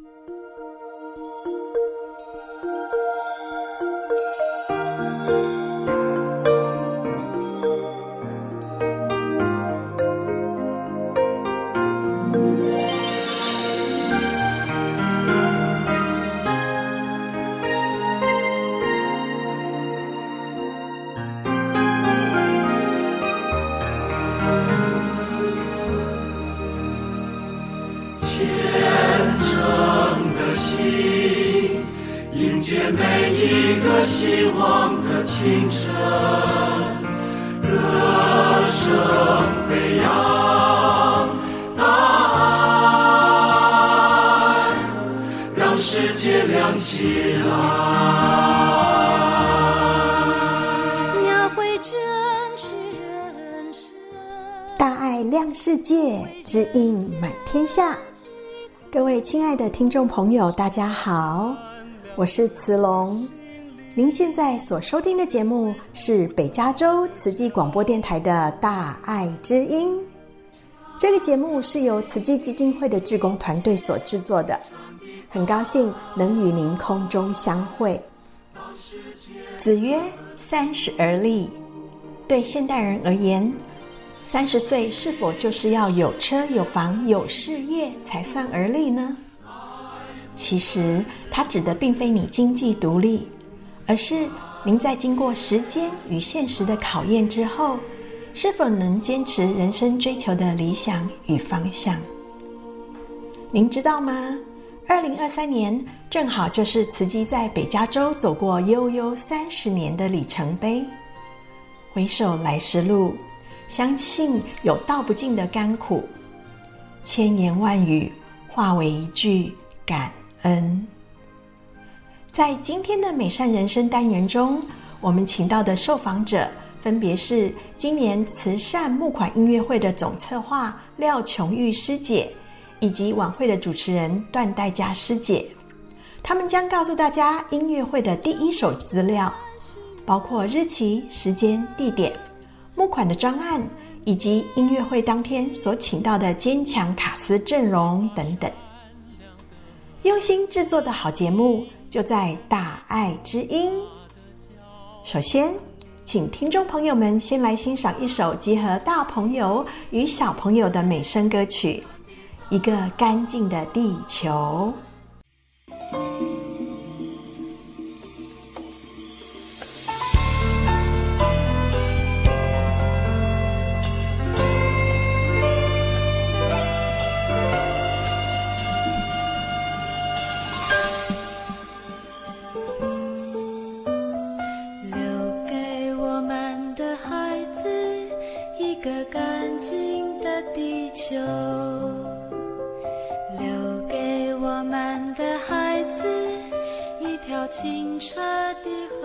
希亲爱的听众朋友，大家好，我是慈龙。您现在所收听的节目是北加州慈济广播电台的《大爱之音》。这个节目是由慈济基金会的志工团队所制作的，很高兴能与您空中相会。子曰：“三十而立。”对现代人而言，三十岁是否就是要有车有房有事业才算而立呢？其实，它指的并非你经济独立。而是您在经过时间与现实的考验之后，是否能坚持人生追求的理想与方向？您知道吗？二零二三年正好就是慈济在北加州走过悠悠三十年的里程碑。回首来时路，相信有道不尽的甘苦，千言万语化为一句感恩。在今天的美善人生单元中，我们请到的受访者分别是今年慈善募款音乐会的总策划廖琼玉师姐，以及晚会的主持人段代佳师姐。他们将告诉大家音乐会的第一手资料，包括日期、时间、地点、募款的专案，以及音乐会当天所请到的坚强卡司阵容等等。用心制作的好节目。就在大爱之音。首先，请听众朋友们先来欣赏一首集合大朋友与小朋友的美声歌曲，《一个干净的地球》。शाति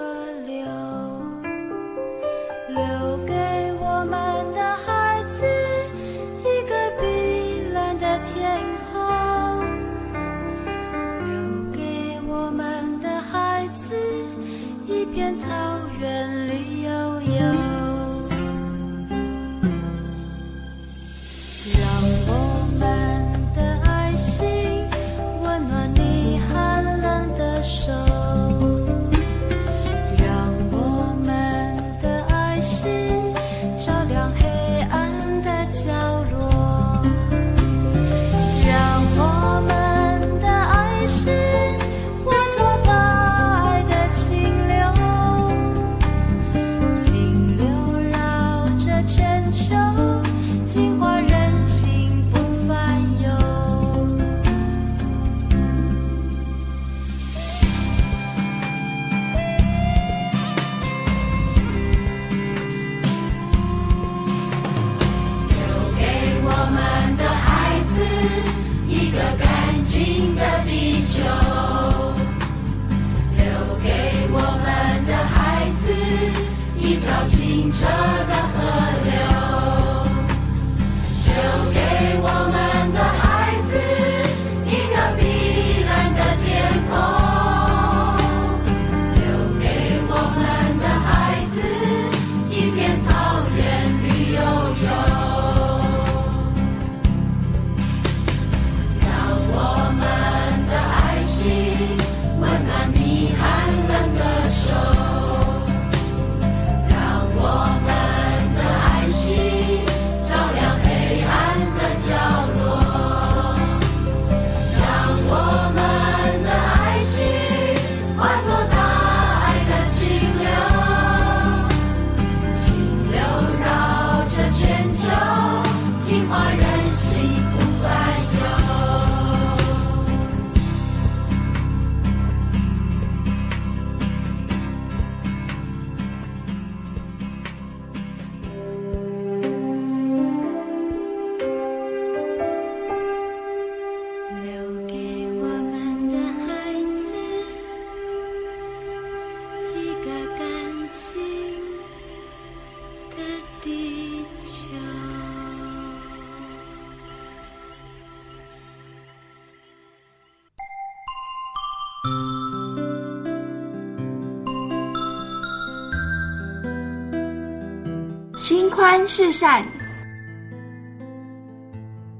是善，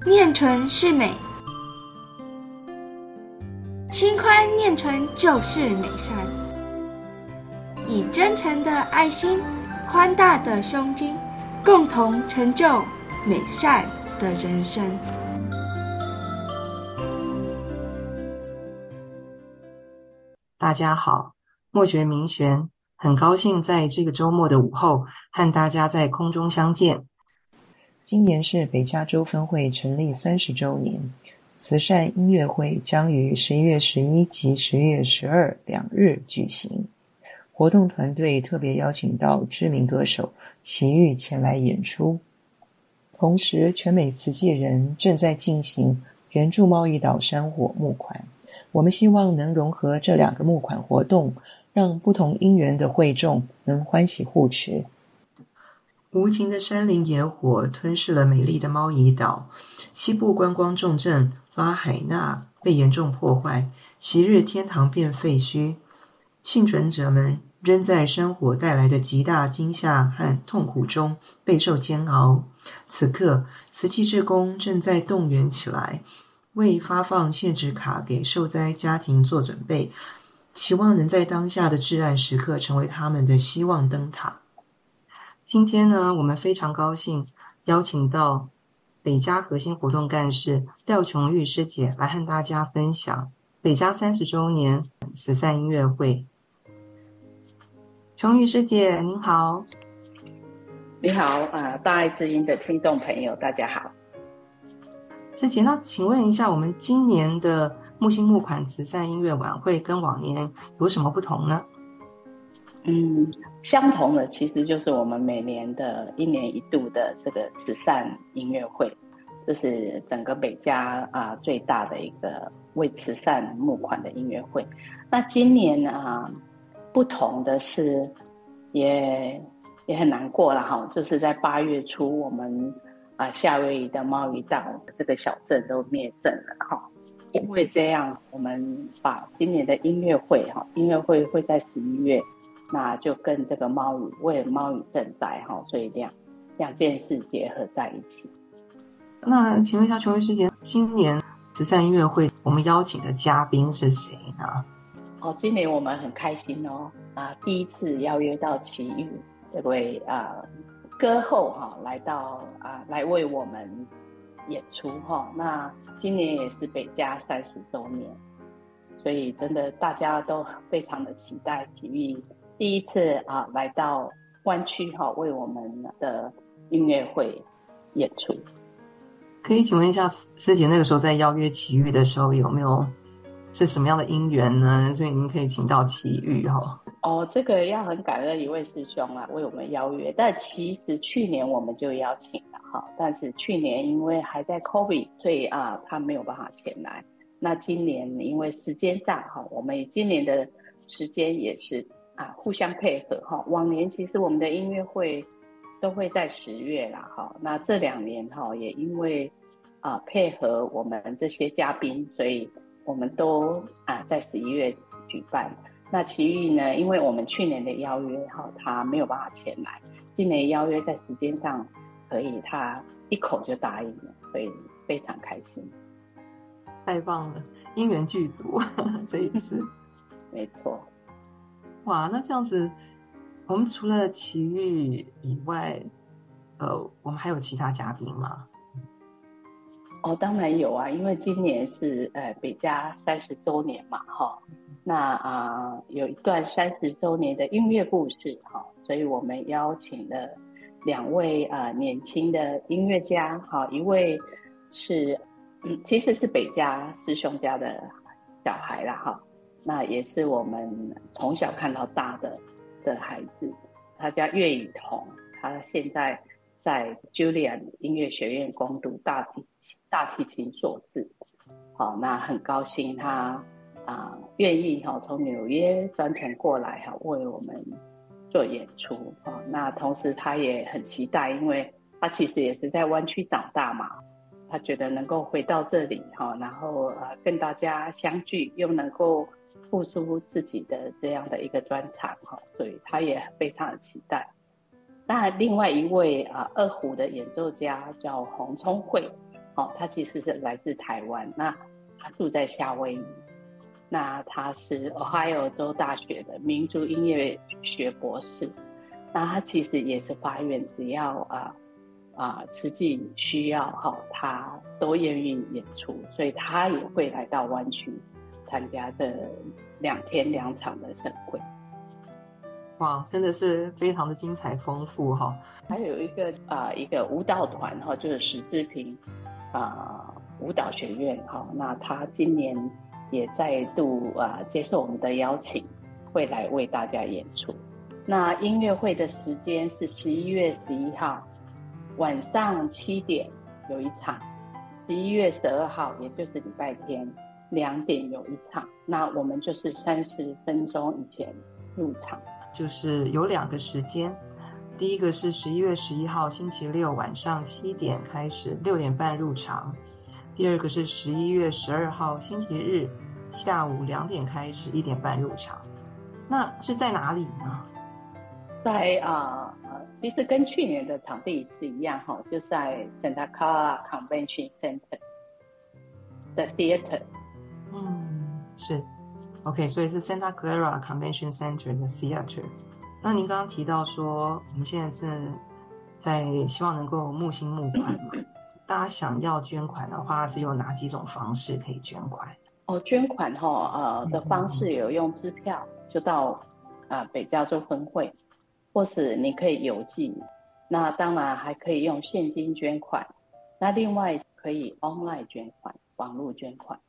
念纯是美。心宽念纯就是美善，以真诚的爱心、宽大的胸襟，共同成就美善的人生。大家好，莫觉明玄。很高兴在这个周末的午后和大家在空中相见。今年是北加州分会成立三十周年，慈善音乐会将于十一月十一及十一月十二两日举行。活动团队特别邀请到知名歌手齐豫前来演出。同时，全美慈济人正在进行援助贸易岛山火募款，我们希望能融合这两个募款活动。让不同因缘的会众能欢喜互持。无情的山林野火吞噬了美丽的猫屿岛，西部观光重镇拉海纳被严重破坏，昔日天堂变废墟。幸存者们仍在山火带来的极大惊吓和痛苦中备受煎熬。此刻，慈济志工正在动员起来，为发放限制卡给受灾家庭做准备。希望能在当下的至暗时刻成为他们的希望灯塔。今天呢，我们非常高兴邀请到北家核心活动干事廖琼玉师姐来和大家分享北家三十周年慈善音乐会。琼玉师姐您好，你好啊、呃，大爱之音的听众朋友大家好。师姐，那请问一下，我们今年的木星木款慈善音乐晚会跟往年有什么不同呢？嗯，相同的其实就是我们每年的一年一度的这个慈善音乐会，这是整个北加啊最大的一个为慈善募款的音乐会。那今年啊，不同的是也也很难过了哈，就是在八月初我们啊夏威夷的猫屿岛这个小镇都灭镇了哈。因为这样，我们把今年的音乐会哈，音乐会会在十一月，那就跟这个猫语为了猫语赈灾哈，所以两两件事结合在一起。那请问一下，琼玉师姐，今年慈善音乐会我们邀请的嘉宾是谁呢？哦，今年我们很开心哦，啊，第一次邀约到齐豫这位啊歌后哈，来到啊来为我们。演出哈，那今年也是北加三十周年，所以真的大家都非常的期待齐豫第一次啊来到湾区哈，为我们的音乐会演出。可以请问一下师姐，那个时候在邀约奇遇的时候，有没有是什么样的因缘呢？所以您可以请到奇遇哈。哦，这个要很感恩一位师兄啊，为我们邀约。但其实去年我们就邀请了哈，但是去年因为还在 COVID，所以啊，他没有办法前来。那今年因为时间上哈，我们今年的时间也是啊，互相配合哈。往年其实我们的音乐会都会在十月啦哈，那这两年哈也因为啊配合我们这些嘉宾，所以我们都啊在十一月举办。那奇遇呢？因为我们去年的邀约哈，他没有办法前来。今年邀约在时间上可以，他一口就答应了，所以非常开心。太棒了，因缘具足 这一次。没错。哇，那这样子，我们除了奇遇以外，呃，我们还有其他嘉宾吗？哦，当然有啊，因为今年是呃北加三十周年嘛，哈。那啊、有一段三十周年的音乐故事哈，所以我们邀请了两位啊、年轻的音乐家哈，一位是，其实是北加师兄家的小孩啦哈，那也是我们从小看到大的的孩子，他叫岳雨桐，他现在在 Juilliard 音乐学院攻读大提大提琴硕士，好，那很高兴他。啊，愿意哈从纽约专程过来哈，为我们做演出啊。那同时他也很期待，因为他其实也是在湾区长大嘛，他觉得能够回到这里哈，然后呃跟大家相聚，又能够付出自己的这样的一个专场哈，所以他也非常的期待。那另外一位啊，二胡的演奏家叫洪聪慧，哦，他其实是来自台湾，那他住在夏威夷，那他是 Ohio 州大学的民族音乐学博士，那他其实也是发愿，只要啊啊实际需要哈，他都愿意演出，所以他也会来到湾区参加这两天两场的盛会。哇，真的是非常的精彩丰富哈！还有一个啊、呃，一个舞蹈团哈，就是史志平啊、呃、舞蹈学院哈，那他今年也再度啊、呃、接受我们的邀请，会来为大家演出。那音乐会的时间是十一月十一号晚上七点有一场，十一月十二号也就是礼拜天两点有一场。那我们就是三十分钟以前入场。就是有两个时间，第一个是十一月十一号星期六晚上七点开始，六点半入场；第二个是十一月十二号星期日下午两点开始，一点半入场。那是在哪里呢？在啊、呃，其实跟去年的场地是一样哈，就在 Santa Clara Convention Center 的 Theater。嗯，是。OK，所以是 Santa Clara Convention Center 的 Theater。那您刚刚提到说，我们现在是在希望能够募新募款嘛？大家想要捐款的话，是有哪几种方式可以捐款？哦，捐款哈、哦，呃的方式有用支票，就到啊、呃、北加州分会，或是你可以邮寄。那当然还可以用现金捐款。那另外可以 online 捐款，网络捐款。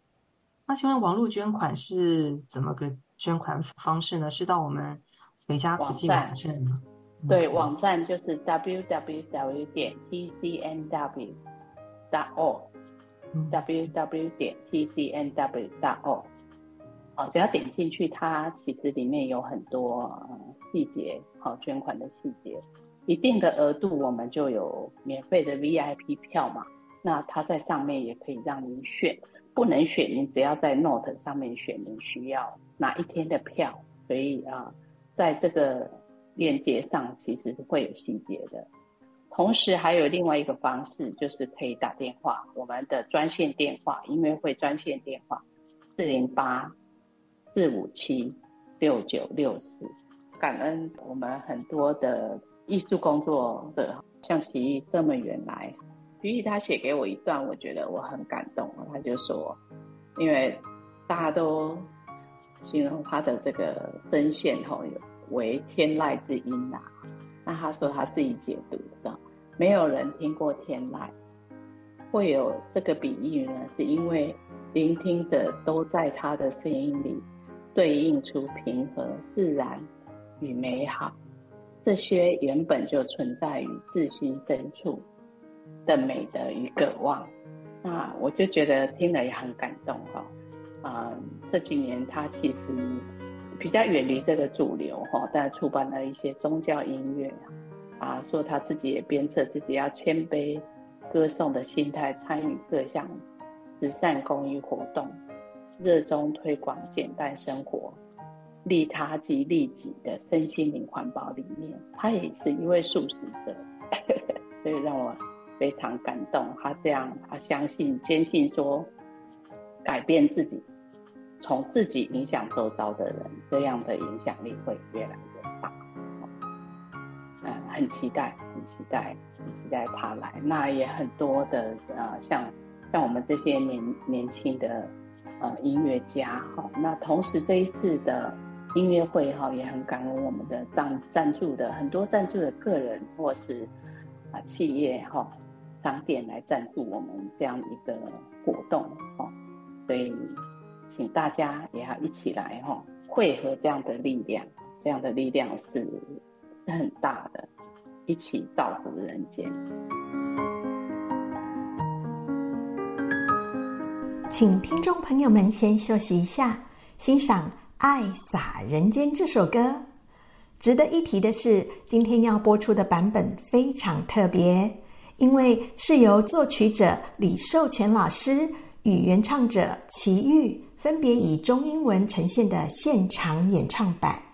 那请问网络捐款是怎么个捐款方式呢？是到我们北加慈济网站吗？对，网站就是 www 点 tcnw dot org，www 点 tcnw dot org。哦，只要点进去，它其实里面有很多细节，好捐款的细节。一定的额度，我们就有免费的 VIP 票嘛。那它在上面也可以让您选。不能选，你只要在 Note 上面选你需要哪一天的票，所以啊，在这个链接上其实是会有细节的。同时还有另外一个方式，就是可以打电话，我们的专线电话，音乐会专线电话四零八四五七六九六四。感恩我们很多的艺术工作者，像奇艺这么远来。徐毅他写给我一段，我觉得我很感动。他就说，因为大家都形容他的这个声线吼为天籁之音呐、啊。那他说他自己解读的，没有人听过天籁，会有这个比喻呢，是因为聆听者都在他的声音里对应出平和、自然与美好，这些原本就存在于自心深处。的美的与渴望，那我就觉得听了也很感动哈。啊、这几年他其实比较远离这个主流哈，但出版了一些宗教音乐啊，说他自己也鞭策自己要谦卑、歌颂的心态，参与各项慈善公益活动，热衷推广简单生活、利他及利己的身心灵环保理念。他也是一位素食者，所以让我。非常感动，他这样，他相信、坚信说，改变自己，从自己影响周遭的人，这样的影响力会越来越大。嗯，很期待，很期待，很期待他来。那也很多的呃，像像我们这些年年轻的呃音乐家哈，那同时这一次的音乐会哈，也很感恩我们的赞赞助的很多赞助的个人或是啊企业哈。商店来赞助我们这样一个活动哦，所以请大家也要一起来哈，汇合这样的力量，这样的力量是很大的，一起造福人间。请听众朋友们先休息一下，欣赏《爱洒人间》这首歌。值得一提的是，今天要播出的版本非常特别。因为是由作曲者李寿全老师与原唱者齐豫分别以中英文呈现的现场演唱版。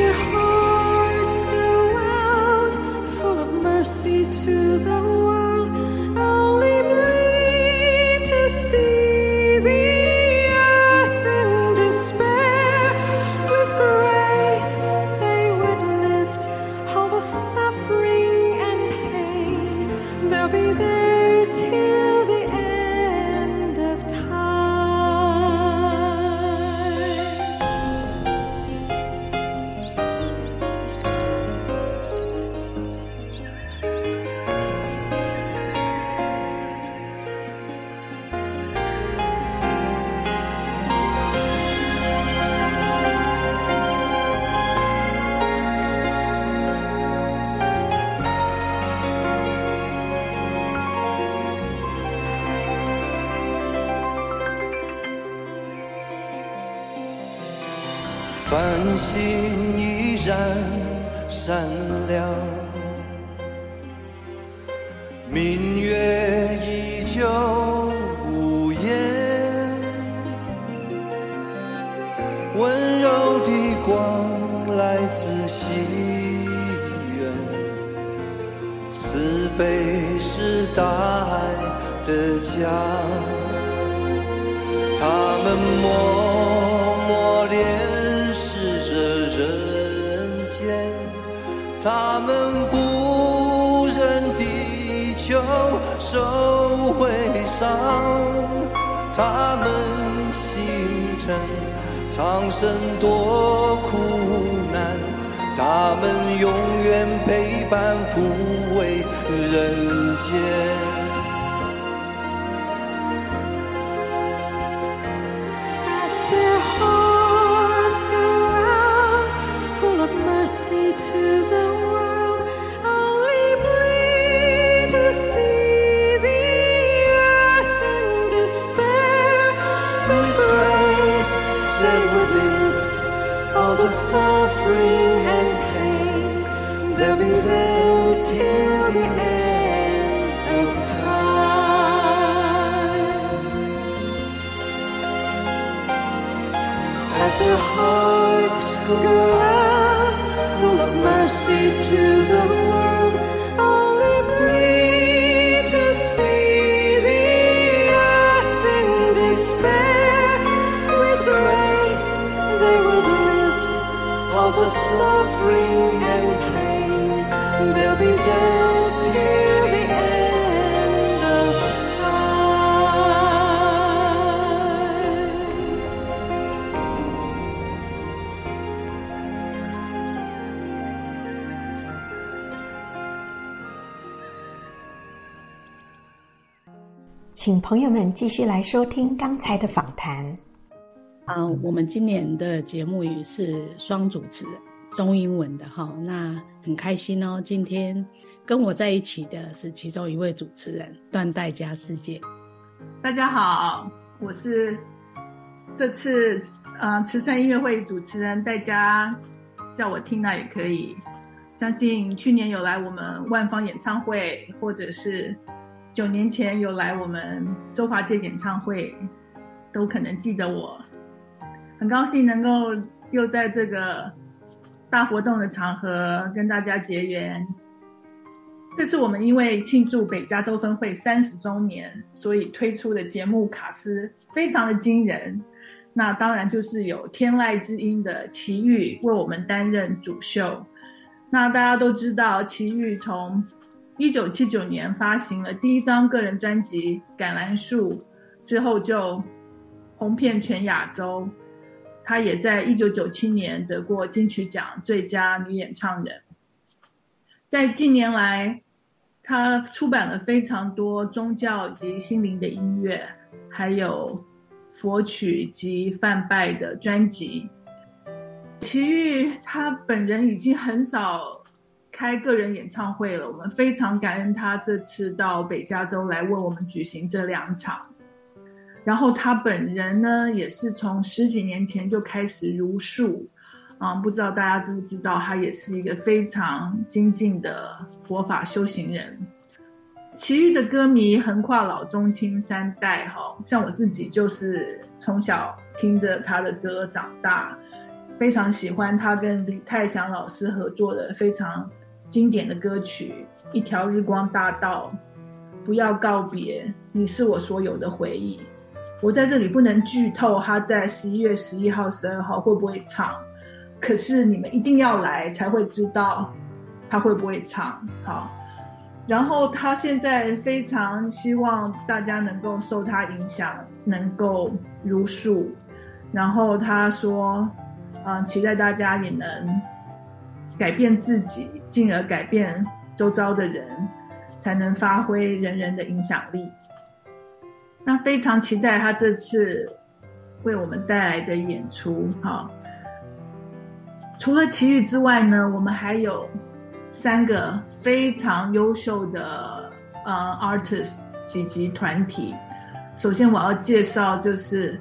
心朋友们继续来收听刚才的访谈。啊，我们今年的节目也是双主持，中英文的哈，那很开心哦。今天跟我在一起的是其中一位主持人段代佳世界。大家好，我是这次呃慈善音乐会主持人代佳，叫我缇娜也可以。相信去年有来我们万方演唱会，或者是。九年前有来我们周华健演唱会，都可能记得我。很高兴能够又在这个大活动的场合跟大家结缘。这次我们因为庆祝北加州分会三十周年，所以推出的节目卡司非常的惊人。那当然就是有天籁之音的齐豫为我们担任主秀。那大家都知道齐豫从一九七九年发行了第一张个人专辑《橄榄树》，之后就红遍全亚洲。她也在一九九七年得过金曲奖最佳女演唱人。在近年来，她出版了非常多宗教及心灵的音乐，还有佛曲及梵拜的专辑。齐豫她本人已经很少开个人演唱会了，我们非常感恩他这次到北加州来为我们举行这两场。然后他本人呢，也是从十几年前就开始如数，啊、嗯，不知道大家知不知道，他也是一个非常精进的佛法修行人。齐豫的歌迷横跨老中青三代，哈，像我自己就是从小听着他的歌长大，非常喜欢他跟李太祥老师合作的非常。经典的歌曲《一条日光大道》，不要告别，你是我所有的回忆。我在这里不能剧透他在十一月十一号、十二号会不会唱，可是你们一定要来才会知道他会不会唱。好，然后他现在非常希望大家能够受他影响，能够如数。然后他说，嗯，期待大家也能。改变自己，进而改变周遭的人，才能发挥人人的影响力。那非常期待他这次为我们带来的演出。哈，除了奇遇之外呢，我们还有三个非常优秀的呃 artist 以及团体。首先我要介绍就是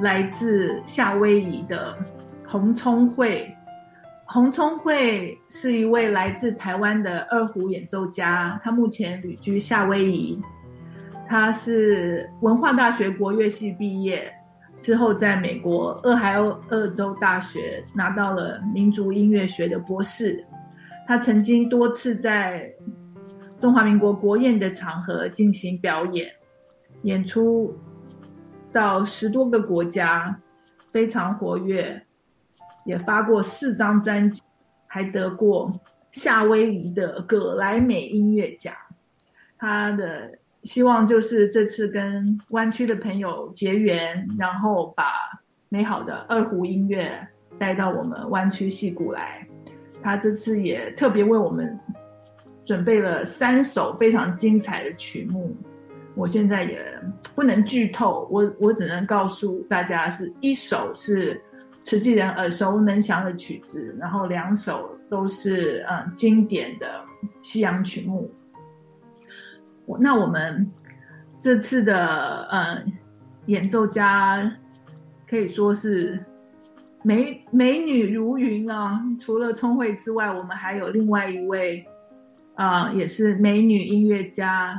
来自夏威夷的红聪慧。洪聪慧是一位来自台湾的二胡演奏家，他目前旅居夏威夷。他是文化大学国乐系毕业之后，在美国俄亥俄州大学拿到了民族音乐学的博士。他曾经多次在中华民国国宴的场合进行表演，演出到十多个国家，非常活跃。也发过四张专辑，还得过夏威夷的葛莱美音乐奖。他的希望就是这次跟湾区的朋友结缘，然后把美好的二胡音乐带到我们湾区戏谷来。他这次也特别为我们准备了三首非常精彩的曲目。我现在也不能剧透，我我只能告诉大家，是一首是。慈济人耳熟能详的曲子，然后两首都是嗯经典的西洋曲目。那我们这次的嗯演奏家可以说是美美女如云啊！除了聪慧之外，我们还有另外一位啊、也是美女音乐家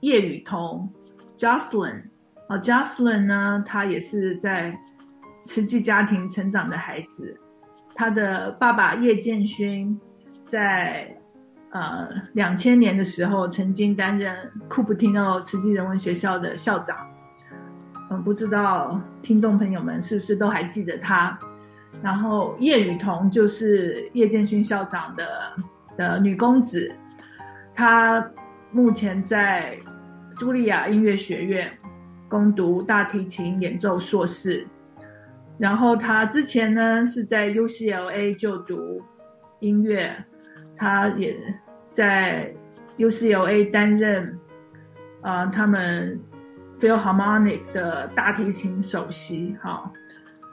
叶雨桐 Jocelyn 啊，Jocelyn 呢，她也是在。慈济家庭成长的孩子，他的爸爸叶建勋在呃两千年的时候曾经担任库普廷奥慈济人文学校的校长。嗯，不知道听众朋友们是不是都还记得他？然后叶雨桐就是叶建勋校长的的女公子，她目前在茱莉亚音乐学院攻读大提琴演奏硕士。然后他之前呢是在 UCLA 就读音乐，他也在 UCLA 担任啊、呃、他们 Philharmonic 的大提琴首席，哈，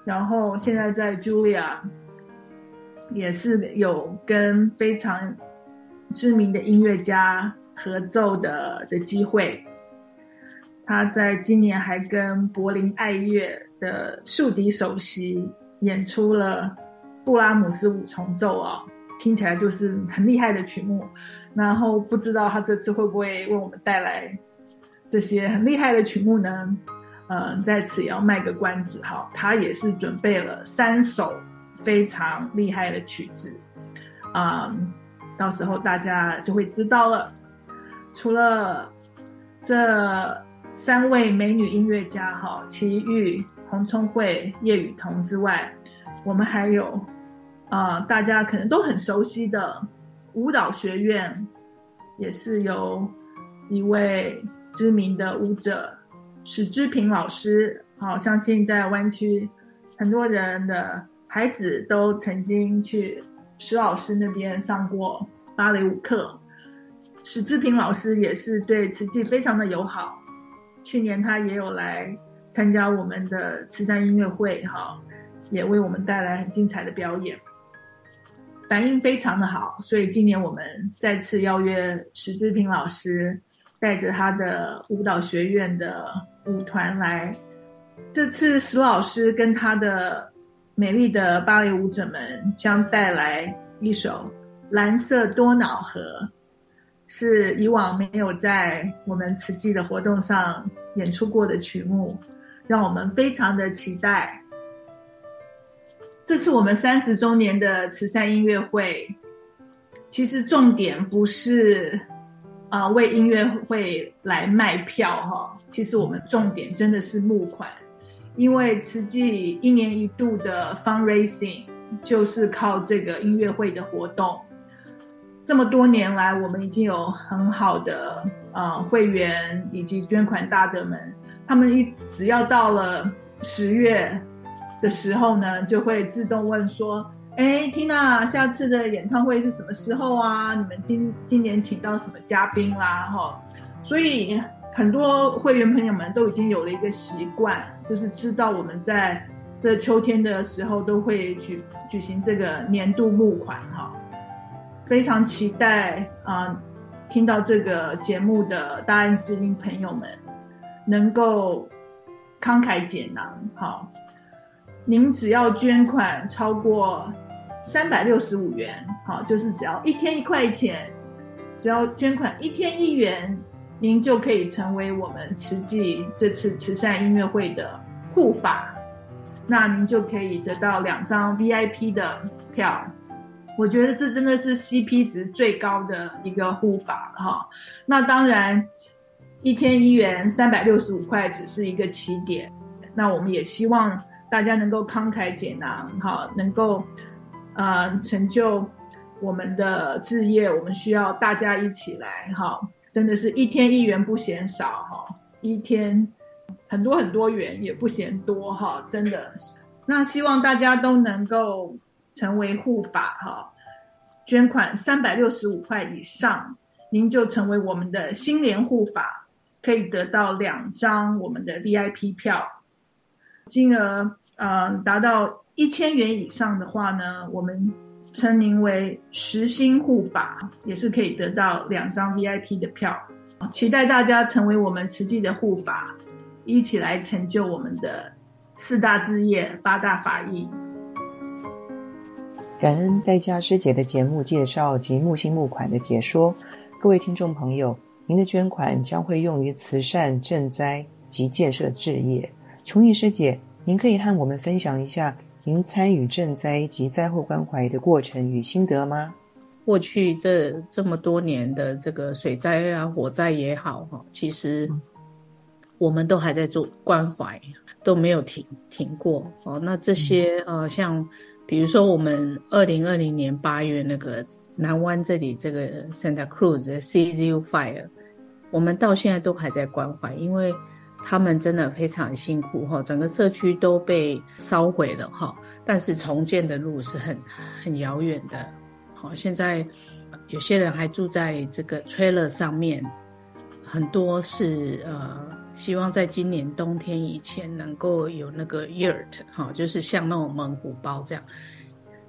然后现在在 Julia 也是有跟非常知名的音乐家合奏的的机会。他在今年还跟柏林爱乐的竖笛首席演出了布拉姆斯五重奏啊，听起来就是很厉害的曲目。然后不知道他这次会不会为我们带来这些很厉害的曲目呢？嗯，在此也要卖个关子哈，他也是准备了三首非常厉害的曲子，嗯，到时候大家就会知道了。除了这。三位美女音乐家哈，齐豫、洪聪慧、叶雨桐之外，我们还有啊、呃，大家可能都很熟悉的舞蹈学院也是由一位知名的舞者史志平老师。好，相信在湾区很多人的孩子都曾经去史老师那边上过芭蕾舞课。史志平老师也是对瓷器非常的友好，去年他也有来参加我们的慈善音乐会，哈，也为我们带来很精彩的表演，反应非常的好。所以今年我们再次邀约石志平老师，带着他的舞蹈学院的舞团来。这次石老师跟他的美丽的芭蕾舞者们将带来一首《蓝色多瑙河》，是以往没有在我们慈济的活动上演出过的曲目，让我们非常的期待。这次我们三十周年的慈善音乐会，其实重点不是啊、为音乐会来卖票哈，其实我们重点真的是募款。因为慈济一年一度的 fundraising 就是靠这个音乐会的活动，这么多年来，我们已经有很好的呃会员以及捐款大德们，他们一只要到了十月的时候呢，就会自动问说：“哎，Tina，下次的演唱会是什么时候啊？你们今今年请到什么嘉宾啦？”哈，所以。很多会员朋友们都已经有了一个习惯，就是知道我们在这秋天的时候都会举举行这个年度募款哈，非常期待啊、听到这个节目的大安之音朋友们能够慷慨解囊好，您只要捐款超过三百六十五元，好，就是只要一天一块钱，只要捐款一天一元。您就可以成为我们慈济这次慈善音乐会的护法，那您就可以得到两张 VIP 的票。我觉得这真的是 CP 值最高的一个护法哈。那当然，一天一元，三百六十五块只是一个起点。那我们也希望大家能够慷慨解囊哈，能够呃成就我们的置业。我们需要大家一起来哈。真的是一天一元不嫌少哈，一天很多很多元也不嫌多哈，真的。那希望大家都能够成为护法哈，捐款三百六十五块以上，您就成为我们的新年护法，可以得到两张我们的 VIP 票。金额呃达到一千元以上的话呢，我们。称您为实心护法，也是可以得到两张 VIP 的票。期待大家成为我们慈济的护法，一起来成就我们的四大志业、八大法义。感恩戴家师姐的节目介绍及木星木款的解说。各位听众朋友，您的捐款将会用于慈善、赈灾及建设置业。琼艺师姐，您可以和我们分享一下。您参与赈灾及灾后关怀的过程与心得吗？过去这这么多年的这个水灾啊、火灾也好哈，其实我们都还在做关怀，都没有停停过哦。那这些呃，像比如说我们二零二零年八月那个南湾这里这个 Santa Cruz 的 CZU Fire，我们到现在都还在关怀，因为。他们真的非常辛苦哈，整个社区都被烧毁了哈，但是重建的路是很很遥远的。好，现在有些人还住在这个 trailer 上面，很多是呃，希望在今年冬天以前能够有那个 yurt 哈，就是像那种蒙古包这样，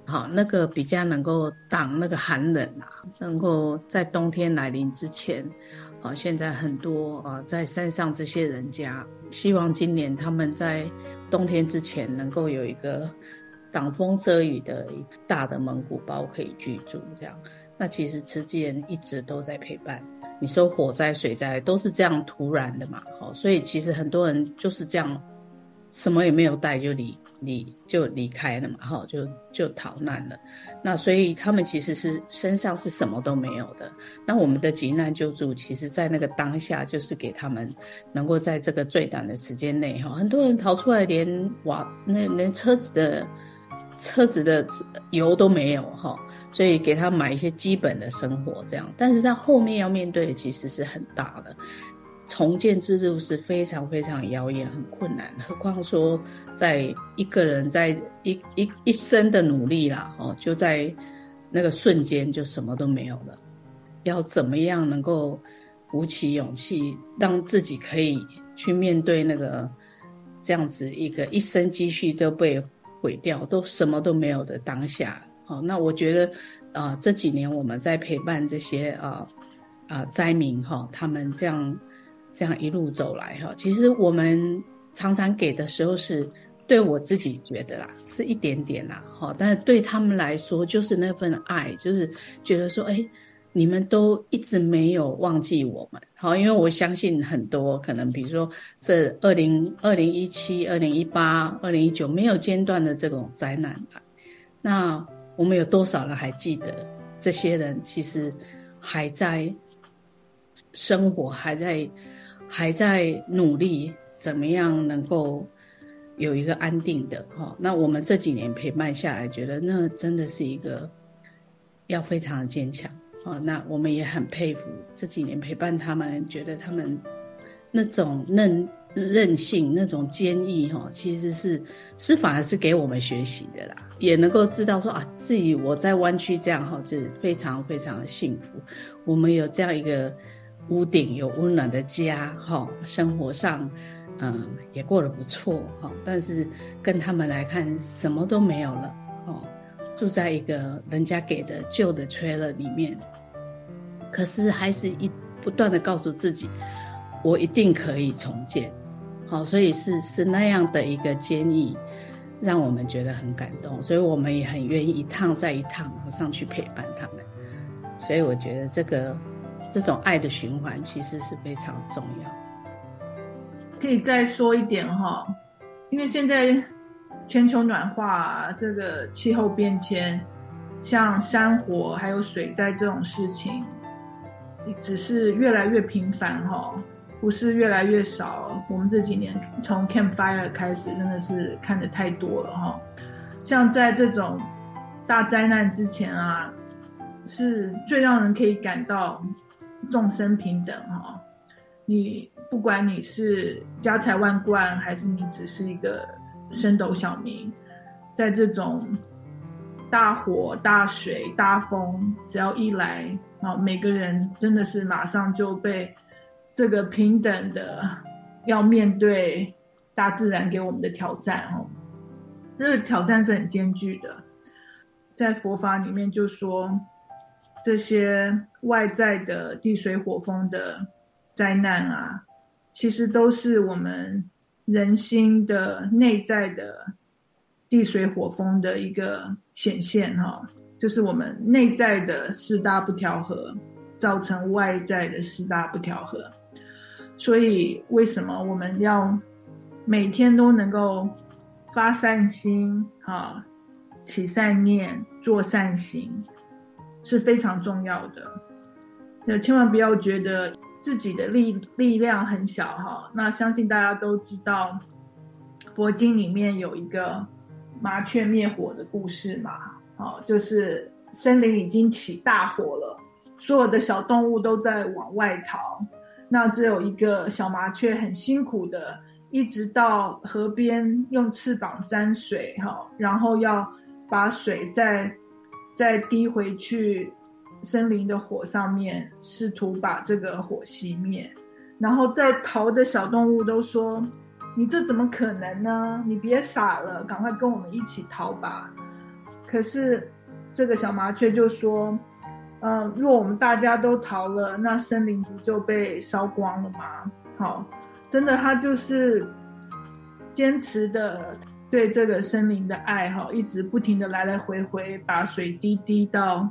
好，那个比较能够挡那个寒冷啊，能够在冬天来临之前。啊，现在很多啊，在山上这些人家，希望今年他们在冬天之前能够有一个挡风遮雨的大的蒙古包可以居住。这样，那其实慈济人一直都在陪伴。你说火灾、水灾都是这样突然的嘛？好，所以其实很多人就是这样，什么也没有带就离。离就离开了嘛，哈，就就逃难了。那所以他们其实是身上是什么都没有的。那我们的急难救助，其实在那个当下，就是给他们能够在这个最短的时间内，哈，很多人逃出来连瓦那连车子的车子的油都没有，哈。所以给他买一些基本的生活这样。但是他后面要面对的其实是很大的，重建之路是非常非常遥远、很困难。何况说，在一个人在一一一生的努力啦，哦，就在那个瞬间就什么都没有了。要怎么样能够鼓起勇气，让自己可以去面对那个这样子一个一生积蓄都被毁掉，都什么都没有的当下？哦，那我觉得啊、这几年我们在陪伴这些啊啊灾民哈，他们这样这样一路走来哈，其实我们常常给的时候是对我自己觉得啦，是一点点啦，哈，但是对他们来说就是那份爱，就是觉得说，哎。你们都一直没有忘记我们，好，因为我相信很多可能，比如说这二零二零一七、二零一八、二零一九没有间断的这种灾难，那我们有多少人还记得？这些人其实还在生活，还在还在努力，怎么样能够有一个安定的？哈，那我们这几年陪伴下来，觉得那真的是一个要非常的坚强。哦，那我们也很佩服这几年陪伴他们，觉得他们那种韧韧性、那种坚毅，哈，其实是是反而是给我们学习的啦。也能够知道说啊，自己我在湾区这样哈，就是非常非常的幸福。我们有这样一个屋顶，有温暖的家，哈，生活上嗯也过得不错，哈。但是跟他们来看，什么都没有了，哦。住在一个人家给的旧的 trailer 里面，可是还是一不断的告诉自己，我一定可以重建。好，所以是是那样的一个坚毅，让我们觉得很感动，所以我们也很愿意一趟再一趟上去陪伴他们。所以我觉得这个这种爱的循环其实是非常重要。可以再说一点哈，因为现在。全球暖化，这个气候变迁，像山火还有水灾这种事情，只是越来越频繁哈，不是越来越少。我们这几年从 Camp Fire 开始，真的是看得太多了哈。像在这种大灾难之前啊，是最让人可以感到众生平等哈。你不管你是家财万贯，还是你只是一个。升斗小民，在这种大火、大水、大风，只要一来，啊，每个人真的是马上就被这个平等的要面对大自然给我们的挑战哦。这个挑战是很艰巨的，在佛法里面就说，这些外在的地水火风的灾难啊，其实都是我们。人心的内在的地水火风的一个显现，哈，就是我们内在的四大不调和，造成外在的四大不调和。所以，为什么我们要每天都能够发善心，哈，起善念，做善行，是非常重要的。那千万不要觉得。自己的力力量很小哈，那相信大家都知道，佛经里面有一个麻雀灭火的故事嘛，好，就是森林已经起大火了，所有的小动物都在往外逃，那只有一个小麻雀很辛苦的，一直到河边用翅膀沾水哈，然后要把水再再滴回去。森林的火上面，试图把这个火熄灭，然后在逃的小动物都说：“你这怎么可能呢？你别傻了，赶快跟我们一起逃吧。”可是这个小麻雀就说：“嗯、呃，若我们大家都逃了，那森林不就被烧光了吗？”好，真的，他就是坚持的对这个森林的爱，哈，一直不停的来来回回把水滴滴到。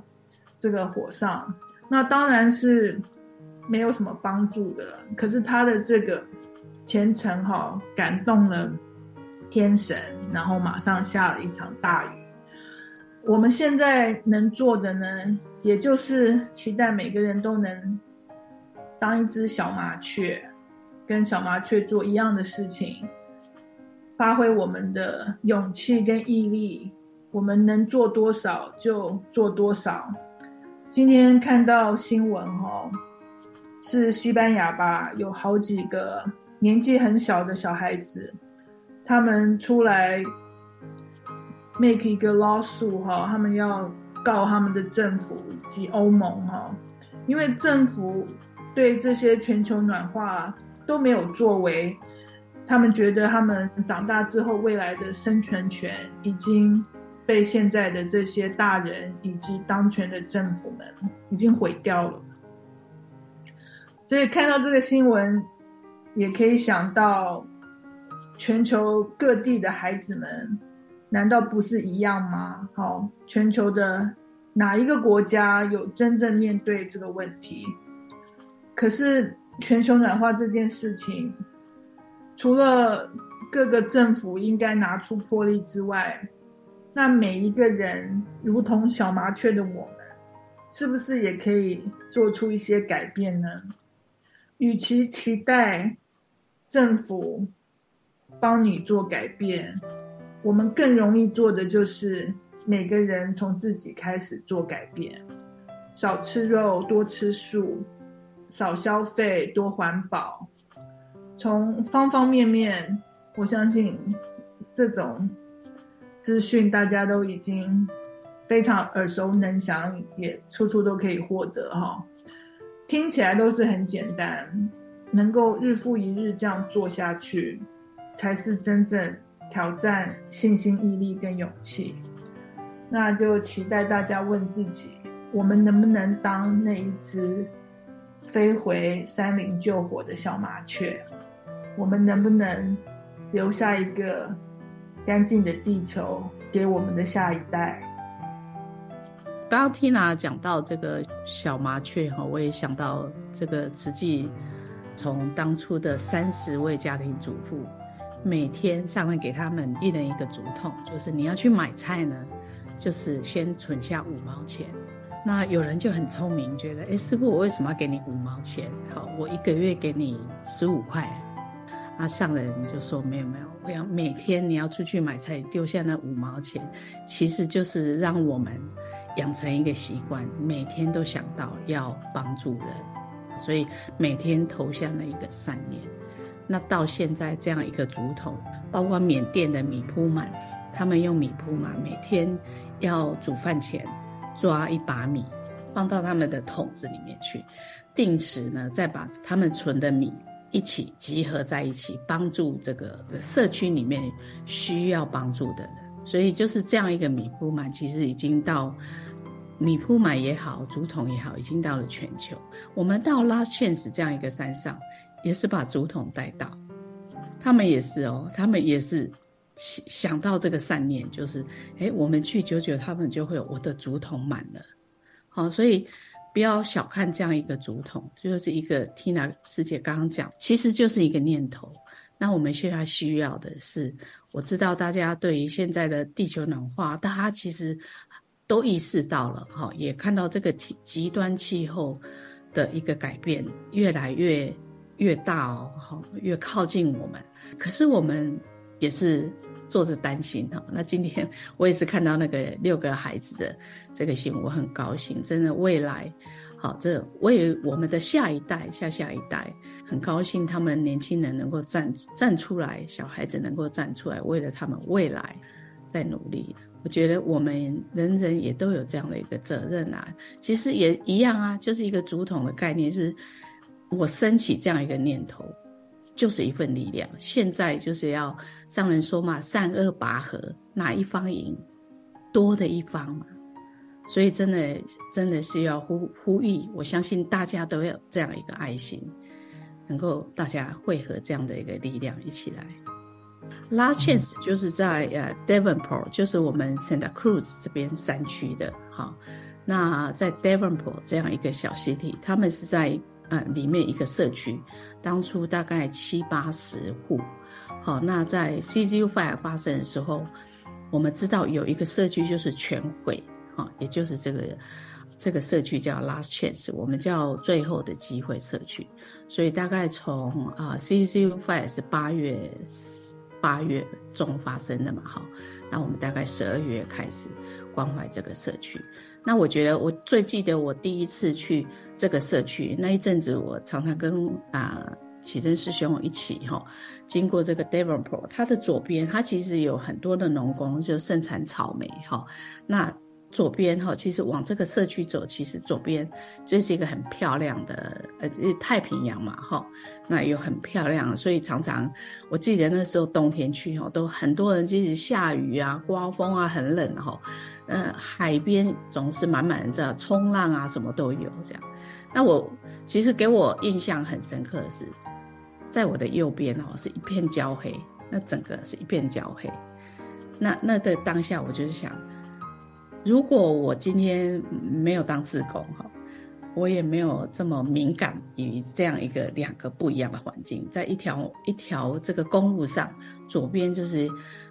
这个火上，那当然是没有什么帮助的。可是他的这个虔诚哈，感动了天神，然后马上下了一场大雨。我们现在能做的呢，也就是期待每个人都能当一只小麻雀，跟小麻雀做一样的事情，发挥我们的勇气跟毅力，我们能做多少就做多少。今天看到新闻哦，是西班牙吧，有好几个年纪很小的小孩子，他们出来 make 一个 lawsuit 哈，他们要告他们的政府以及欧盟哈，因为政府对这些全球暖化都没有作为，他们觉得他们长大之后未来的生存权已经。被现在的这些大人以及当权的政府们已经毁掉了，所以看到这个新闻，也可以想到全球各地的孩子们，难道不是一样吗？好，全球的哪一个国家有真正面对这个问题？可是全球暖化这件事情，除了各个政府应该拿出魄力之外，那每一个人，如同小麻雀的我们，是不是也可以做出一些改变呢？与其期待政府帮你做改变，我们更容易做的就是每个人从自己开始做改变，少吃肉，多吃素，少消费，多环保，从方方面面，我相信这种。资讯大家都已经非常耳熟能详，也处处都可以获得哈。听起来都是很简单，能够日复一日这样做下去，才是真正挑战信心、毅力跟勇气。那就期待大家问自己：我们能不能当那一只飞回山林救火的小麻雀？我们能不能留下一个？干净的地球给我们的下一代。刚刚 Tina 讲到这个小麻雀哈，我也想到这个慈济从当初的三十位家庭主妇，每天上来给他们一人一个竹筒，就是你要去买菜呢，就是先存下五毛钱。那有人就很聪明，觉得哎，师傅，我为什么要给你五毛钱？好，我一个月给你十五块。那上人就说没有没有。我要每天你要出去买菜，丢下那五毛钱，其实就是让我们养成一个习惯，每天都想到要帮助人，所以每天投下那一个善念。那到现在这样一个竹筒，包括缅甸的米铺满，他们用米铺满，每天要煮饭前抓一把米，放到他们的桶子里面去，定时呢再把他们存的米。一起集合在一起，帮助这个社区里面需要帮助的人。所以就是这样一个米铺满，其实已经到米铺满也好，竹筒也好，已经到了全球。我们到 Last Chance 这样一个山上，也是把竹筒带到。他们也是哦，他们也是想到这个善念，就是诶，我们去久久，他们就会有我的竹筒满了。好，所以。不要小看这样一个竹筒，就是一个 Tina 师姐刚刚讲，其实就是一个念头。那我们现在需要的是，我知道大家对于现在的地球暖化，大家其实都意识到了，哈，也看到这个极端气候的一个改变越来越越大哦，哈，越靠近我们。可是我们也是。做着担心哈，那今天我也是看到那个六个孩子的这个新闻，我很高兴。真的，未来好，这为我们的下一代、下下一代，很高兴他们年轻人能够站站出来，小孩子能够站出来，为了他们未来在努力。我觉得我们人人也都有这样的一个责任啊。其实也一样啊，就是一个竹筒的概念，是我升起这样一个念头。就是一份力量。现在就是要上人说嘛，善恶拔河，哪一方赢，多的一方嘛。所以真的真的是要呼呼吁，我相信大家都要这样一个爱心，能够大家汇合这样的一个力量一起来。Last chance 就是在呃 Devonport，就是我们 Santa Cruz 这边山区的。好，那在 Devonport 这样一个小 city，他们是在。呃，里面一个社区，当初大概七八十户，好，那在 C G U fire 发生的时候，我们知道有一个社区就是全毁，哈，也就是这个这个社区叫 Last Chance，我们叫最后的机会社区，所以大概从啊 C G U fire 是八月八月中发生的嘛，哈。那我们大概十二月开始关怀这个社区。那我觉得我最记得我第一次去这个社区那一阵子，我常常跟啊启真师兄一起哈，经过这个 Devonport，它的左边它其实有很多的农工，就盛产草莓哈。那左边哈，其实往这个社区走，其实左边就是一个很漂亮的呃太平洋嘛哈，那有很漂亮，所以常常我记得那时候冬天去哈，都很多人即使下雨啊、刮风啊、很冷哈，呃海边总是满满的这样冲浪啊，什么都有这样。那我其实给我印象很深刻的是，在我的右边哦是一片焦黑，那整个是一片焦黑，那那的当下我就是想。如果我今天没有当志工哈，我也没有这么敏感于这样一个两个不一样的环境，在一条一条这个公路上，左边就是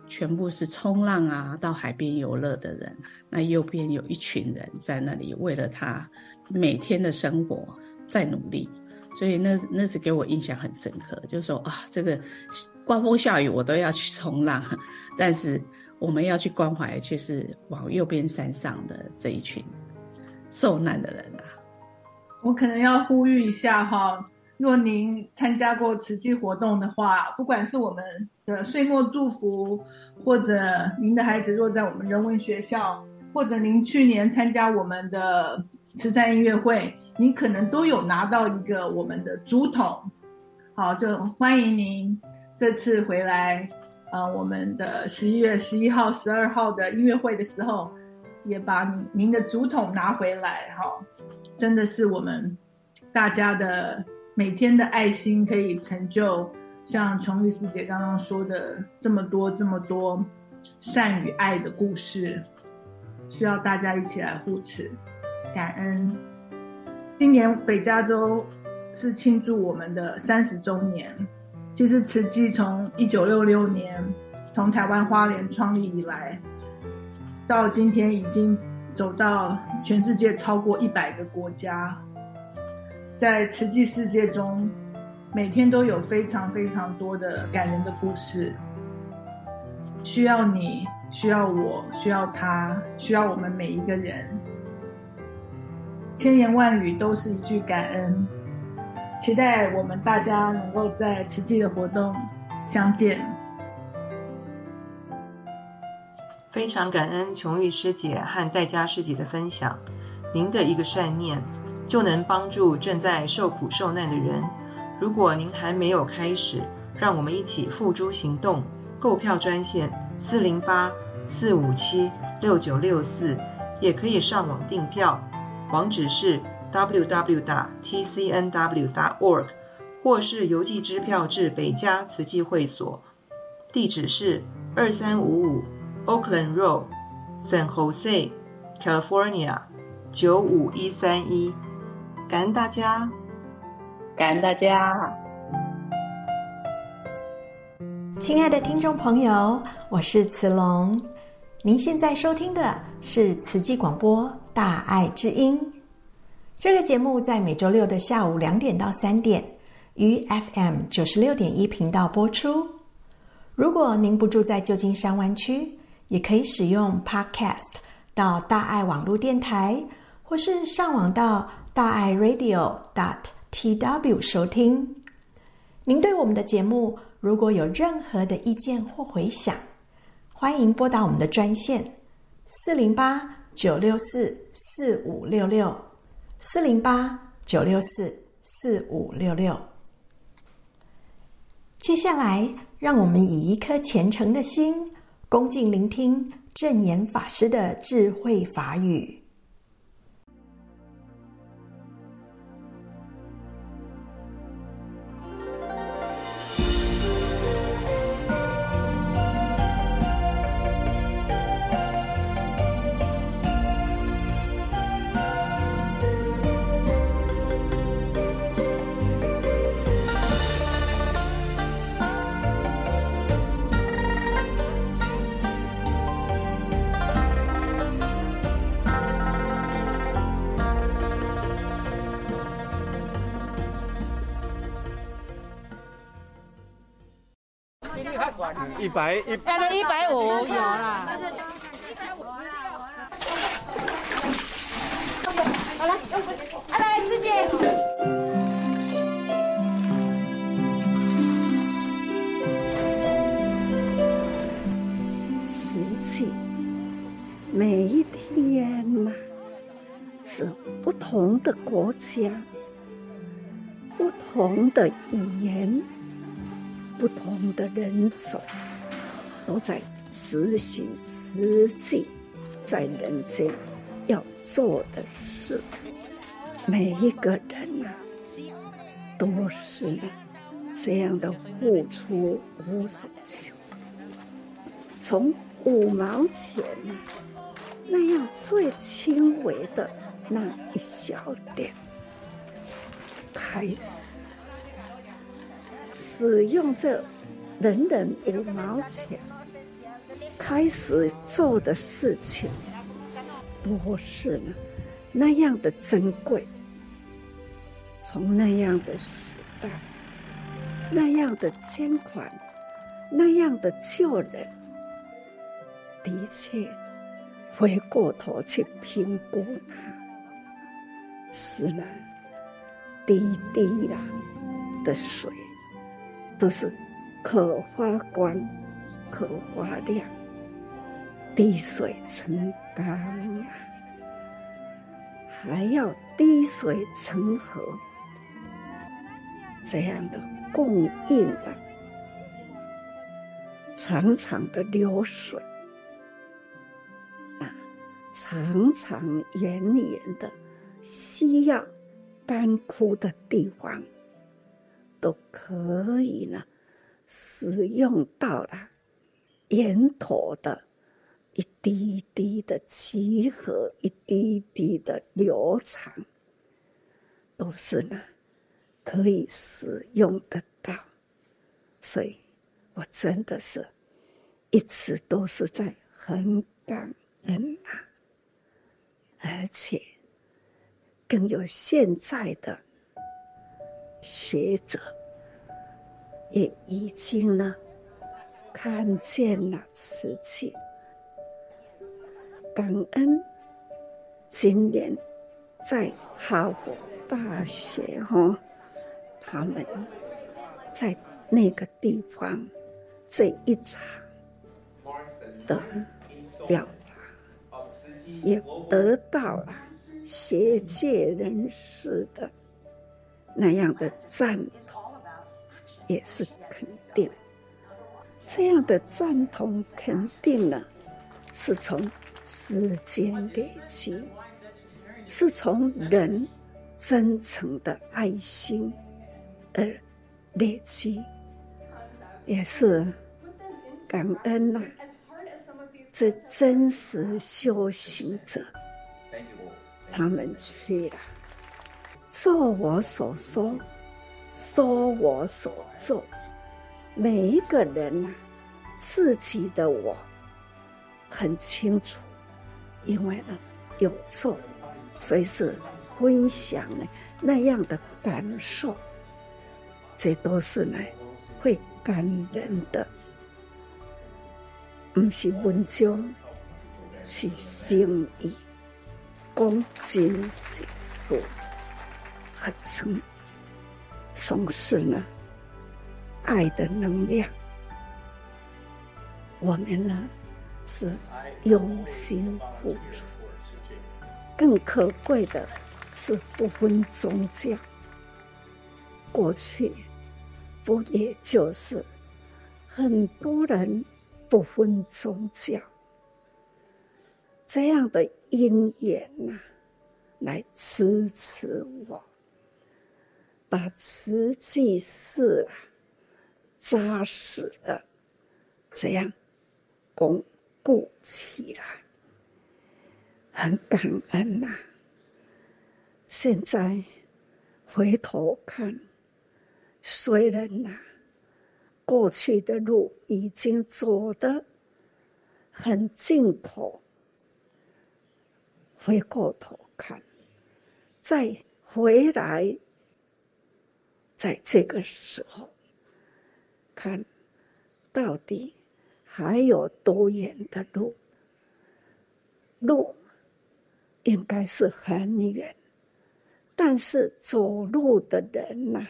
全部是冲浪啊，到海边游乐的人，那右边有一群人在那里为了他每天的生活在努力，所以那那是给我印象很深刻，就是说啊，这个刮风下雨我都要去冲浪，但是。我们要去关怀，却是往右边山上的这一群受难的人啊！我可能要呼吁一下哈，若您参加过慈济活动的话，不管是我们的岁末祝福，或者您的孩子若在我们人文学校，或者您去年参加我们的慈善音乐会，您可能都有拿到一个我们的竹筒，好，就欢迎您这次回来。呃，我们的十一月十一号、十二号的音乐会的时候，也把您您的竹筒拿回来哈，真的是我们大家的每天的爱心可以成就，像琼玉师姐刚刚说的这么多这么多善与爱的故事，需要大家一起来护持，感恩。今年北加州是庆祝我们的三十周年。其实慈济从一九六六年从台湾花莲创立以来，到今天已经走到全世界超过一百个国家，在慈济世界中，每天都有非常非常多的感人的故事，需要你，需要我，需要他，需要我们每一个人，千言万语都是一句感恩。期待我们大家能够在慈济的活动相见。非常感恩琼玉师姐和戴家师姐的分享，您的一个善念就能帮助正在受苦受难的人。如果您还没有开始，让我们一起付诸行动。购票专线四零八四五七六九六四，也可以上网订票，网址是。www.tcnw.org，或是邮寄支票至北加慈济会所，地址是二三五五 Oakland Road，San Jose, California 九五一三一。感恩大家，感恩大家。亲爱的听众朋友，我是慈龙，您现在收听的是慈济广播《大爱之音》。这个节目在每周六的下午两点到三点，于 FM 九十六点一频道播出。如果您不住在旧金山湾区，也可以使用 Podcast 到大爱网络电台，或是上网到大爱 Radio dot tw 收听。您对我们的节目如果有任何的意见或回响，欢迎拨打我们的专线四零八九六四四五六六。四零八九六四四五六六。接下来，让我们以一颗虔诚的心，恭敬聆听证严法师的智慧法语。一百一，一百五有啦。好了，来来，师姐。瓷器，每一天呐，是不同的国家、不同的语言、不同的人种，都在执行瓷器在人间要做的。事每一个人呐、都是这样的付出无所求，从五毛钱呢那样最轻微的那一小点开始，使用这人人五毛钱开始做的事情，都是呢。那样的珍贵，从那样的时代，那样的捐款，那样的救人，的确，回过头去评估它，是了，滴滴啦的水，都是可发光、可发亮，滴水成钢。还要滴水成河，这样的供应啊，长长的流水啊，长长远远的需要干枯的地方，都可以呢，使用到了源头的。一滴一滴的集合，一滴一滴的流长，都是呢可以使用得到。所以我真的是一直都是在很感恩啊，而且更有现在的学者也已经呢看见了瓷器。感恩，今年在哈佛大学哈，他们在那个地方这一场的表达，也得到了学界人士的那样的赞同，也是肯定。这样的赞同肯定了，是从。时间累积，是从人真诚的爱心而累积，也是感恩呐、这真实修行者，他们去了，做我所说，说我所做，每一个人呐、自己的我很清楚。因为呢，有做，所以是分享呢那样的感受，这都是呢会感人的，不是文章，是心意，恭敬是说，和诚意，总是呢爱的能量，我们呢是。用心付出，更可贵的是不分宗教。过去不也就是很多人不分宗教这样的因缘呐、来支持我，把瓷器是啊扎实的这样供。顾起来，很感恩呐、现在回头看，虽然呐、过去的路已经走得很尽头，回过头看，再回来，在这个时候看到底还有多远的路？路应该是很远，但是走路的人呐、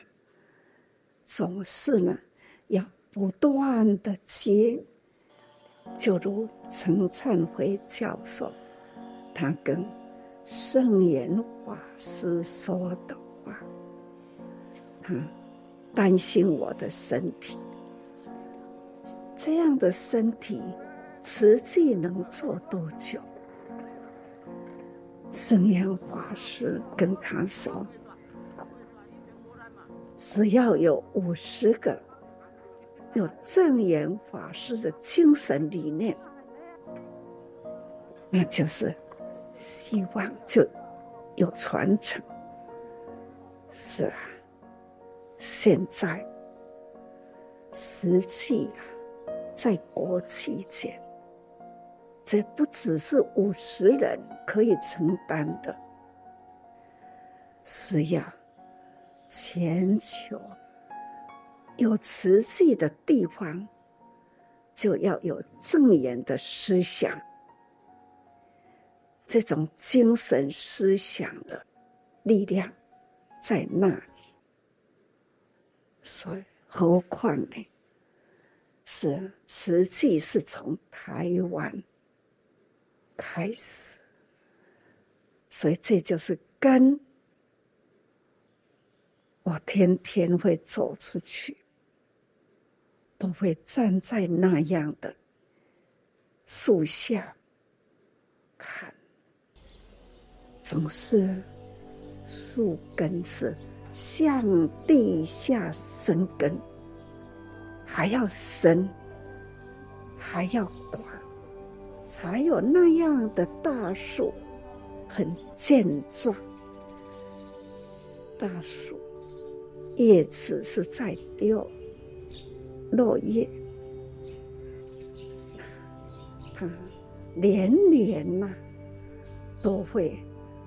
总是呢要不断的接。就如陈灿辉教授，他跟圣严法师说的话，他担心我的身体，这样的身体实际能做多久？圣严法师跟他说，只要有五十个。有正严法师的精神理念，那就是希望就有传承。是啊，现在慈济啊，在国期间，这不只是五十人可以承担的，是要全球。有慈济的地方，就要有正言的思想，这种精神思想的力量在那里。所以，何况呢？是慈济是从台湾开始，所以这就是根。我天天会走出去。都会站在那样的树下看，总是树根是向地下生根，还要深，还要广，才有那样的大树，很健壮。大树叶子是在掉。落叶，它年年呐、都会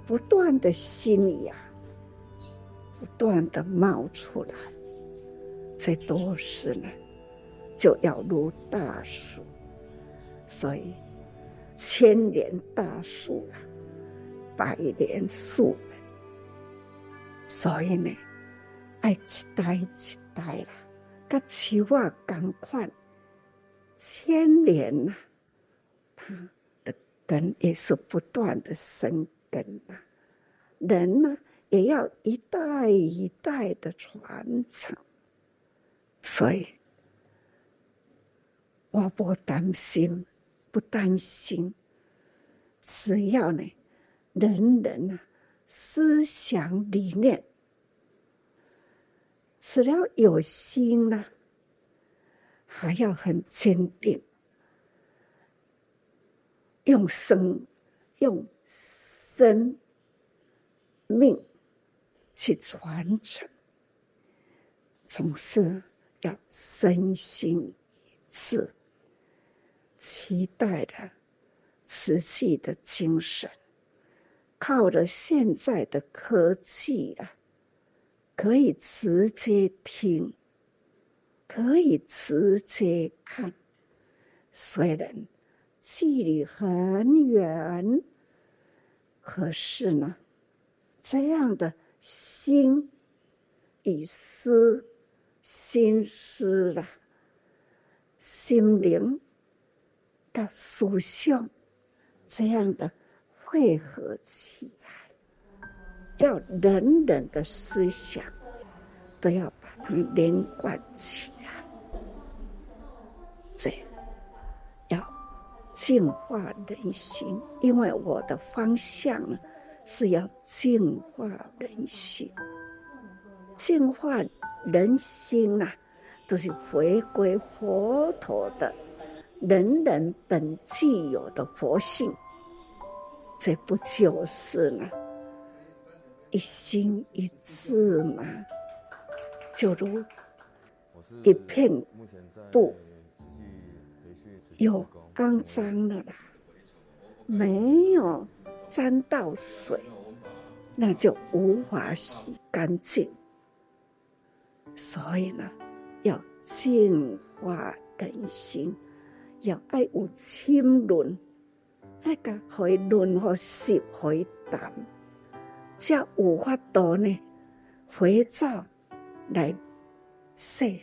不断的新芽，不断的冒出来，这都是呢，就要如大树，所以千年大树啊，百年树人，所以呢，爱一代一代啦。跟奇话赶快，千年呐、啊，它的根也是不断的生根呐、啊。人呢，也要一代一代的传承。所以，我不担心，不担心，只要呢，人人啊，思想理念。只要有心呢，还要很坚定，用生、用生命去传承，总是要身心一致，期待的瓷器的精神，靠着现在的科技啊。可以直接听，可以直接看，虽然距离很远，可是呢，这样的心与思、心思啦、心灵的属性，这样的汇合起来。要人人的思想都要把它连贯起来，这样要净化人心，因为我的方向呢是要净化人心，净化人心呐、啊，都是回归佛陀的人人本具有的佛性，这不就是呢？一心一志嘛，就如一片布，有肮脏了啦，没有沾到水，那就无法洗干净。所以呢，要净化人心，要爱有亲轮，爱甲互伊轮互湿互伊淡，才有法度呢，回照来洗。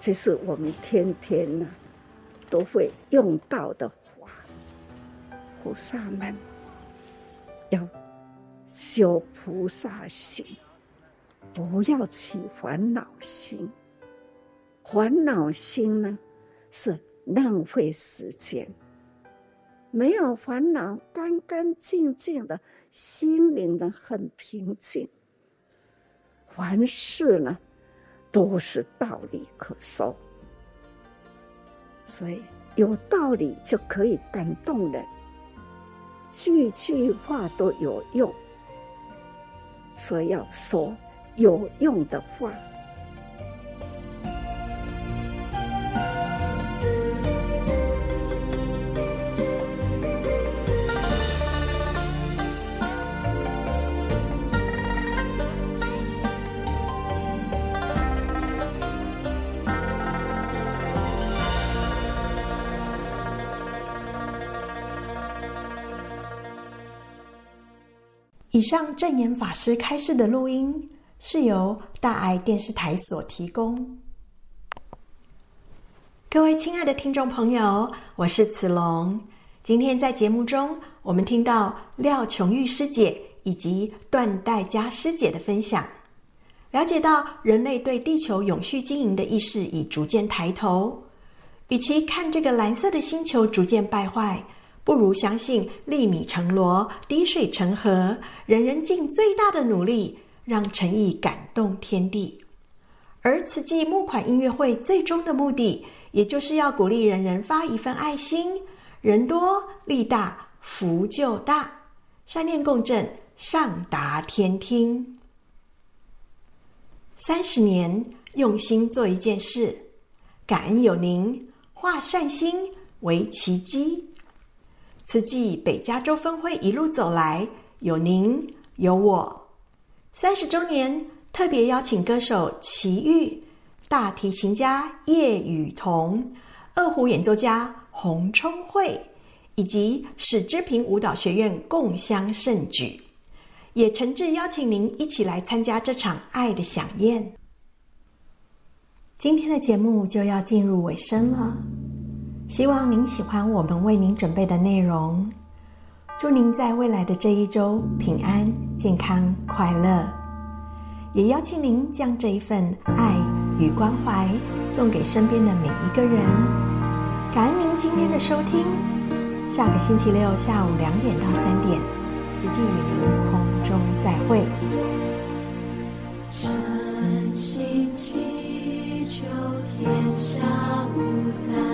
这是我们天天呐、啊、都会用到的话，菩萨们要修菩萨心，不要起烦恼心。烦恼心呢，是浪费时间。没有烦恼，干干净净的心灵呢，很平静。凡事呢，都是道理可说，所以有道理就可以感动人，句句话都有用，所以要说有用的话。以上证严法师开示的录音是由大爱电视台所提供。各位亲爱的听众朋友，我是慈龙。今天在节目中，我们听到廖琼玉师姐以及段代佳师姐的分享，了解到人类对地球永续经营的意识已逐渐抬头。与其看这个蓝色的星球逐渐败坏，不如相信粒米成箩，滴水成河，人人尽最大的努力，让诚意感动天地。而此季募款音乐会最终的目的，也就是要鼓励人人发一份爱心，人多力大，福就大，善念共振，上达天听。三十年用心做一件事，感恩有您，化善心为奇迹。此际北加州分会一路走来，有您有我。三十周年特别邀请歌手齐豫、大提琴家叶雨桐、二胡演奏家洪聪慧，以及史之平舞蹈学院共襄盛举，也诚挚邀请您一起来参加这场爱的饗宴。今天的节目就要进入尾声了。希望您喜欢我们为您准备的内容。祝您在未来的这一周平安、健康、快乐。也邀请您将这一份爱与关怀送给身边的每一个人。感恩您今天的收听。下个星期六下午两点到三点，慈济与您空中再会。诚心祈求天下无灾。